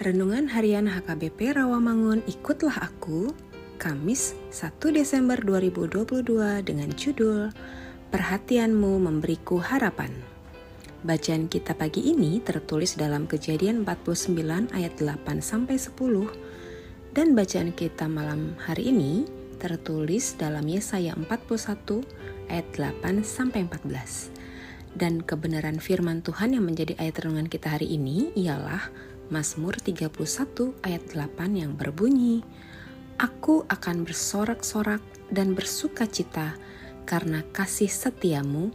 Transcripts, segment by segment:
Renungan Harian HKBP Rawamangun Ikutlah Aku Kamis 1 Desember 2022 dengan judul Perhatianmu Memberiku Harapan Bacaan kita pagi ini tertulis dalam kejadian 49 ayat 8 sampai 10 dan bacaan kita malam hari ini tertulis dalam Yesaya 41 ayat 8 sampai 14. Dan kebenaran firman Tuhan yang menjadi ayat renungan kita hari ini ialah Mazmur 31 ayat 8 yang berbunyi, Aku akan bersorak-sorak dan bersuka cita karena kasih setiamu,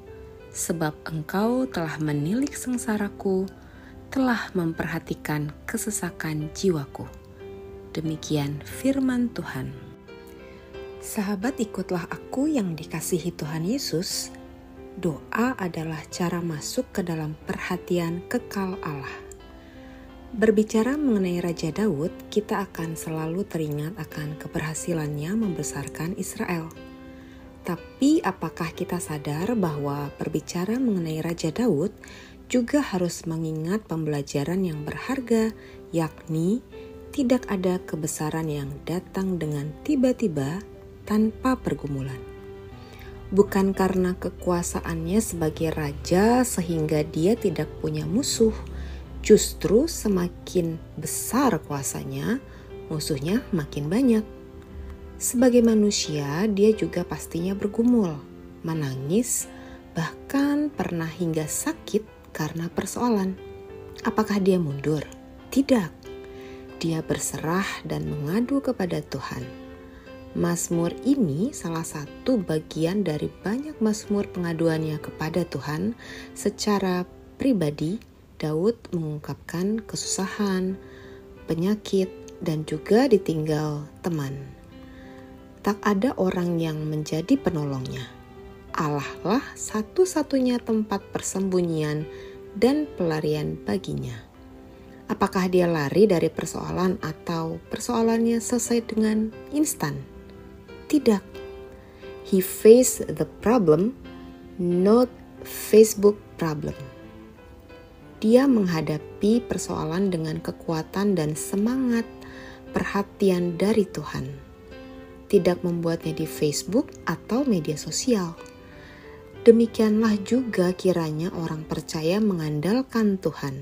sebab engkau telah menilik sengsaraku, telah memperhatikan kesesakan jiwaku. Demikian firman Tuhan. Sahabat ikutlah aku yang dikasihi Tuhan Yesus, doa adalah cara masuk ke dalam perhatian kekal Allah. Berbicara mengenai Raja Daud, kita akan selalu teringat akan keberhasilannya membesarkan Israel. Tapi apakah kita sadar bahwa berbicara mengenai Raja Daud juga harus mengingat pembelajaran yang berharga, yakni tidak ada kebesaran yang datang dengan tiba-tiba tanpa pergumulan bukan karena kekuasaannya sebagai raja sehingga dia tidak punya musuh. Justru semakin besar kuasanya, musuhnya makin banyak. Sebagai manusia, dia juga pastinya bergumul, menangis, bahkan pernah hingga sakit karena persoalan. Apakah dia mundur? Tidak. Dia berserah dan mengadu kepada Tuhan Mazmur ini salah satu bagian dari banyak mazmur pengaduannya kepada Tuhan secara pribadi. Daud mengungkapkan kesusahan, penyakit, dan juga ditinggal teman. Tak ada orang yang menjadi penolongnya. Allah lah satu-satunya tempat persembunyian dan pelarian baginya. Apakah dia lari dari persoalan atau persoalannya selesai dengan instan? Tidak. He faced the problem, not Facebook problem. Dia menghadapi persoalan dengan kekuatan dan semangat perhatian dari Tuhan. Tidak membuatnya di Facebook atau media sosial. Demikianlah juga kiranya orang percaya mengandalkan Tuhan.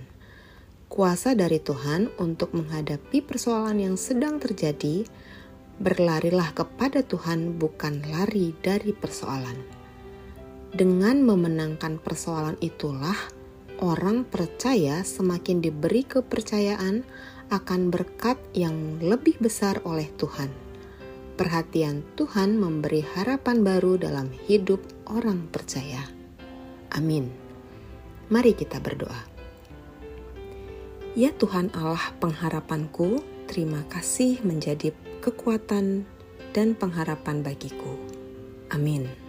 Kuasa dari Tuhan untuk menghadapi persoalan yang sedang terjadi berlarilah kepada Tuhan, bukan lari dari persoalan. Dengan memenangkan persoalan itulah orang percaya semakin diberi kepercayaan akan berkat yang lebih besar oleh Tuhan. Perhatian Tuhan memberi harapan baru dalam hidup orang percaya. Amin. Mari kita berdoa. Ya Tuhan Allah pengharapanku, terima kasih menjadi kekuatan dan pengharapan bagiku. Amin.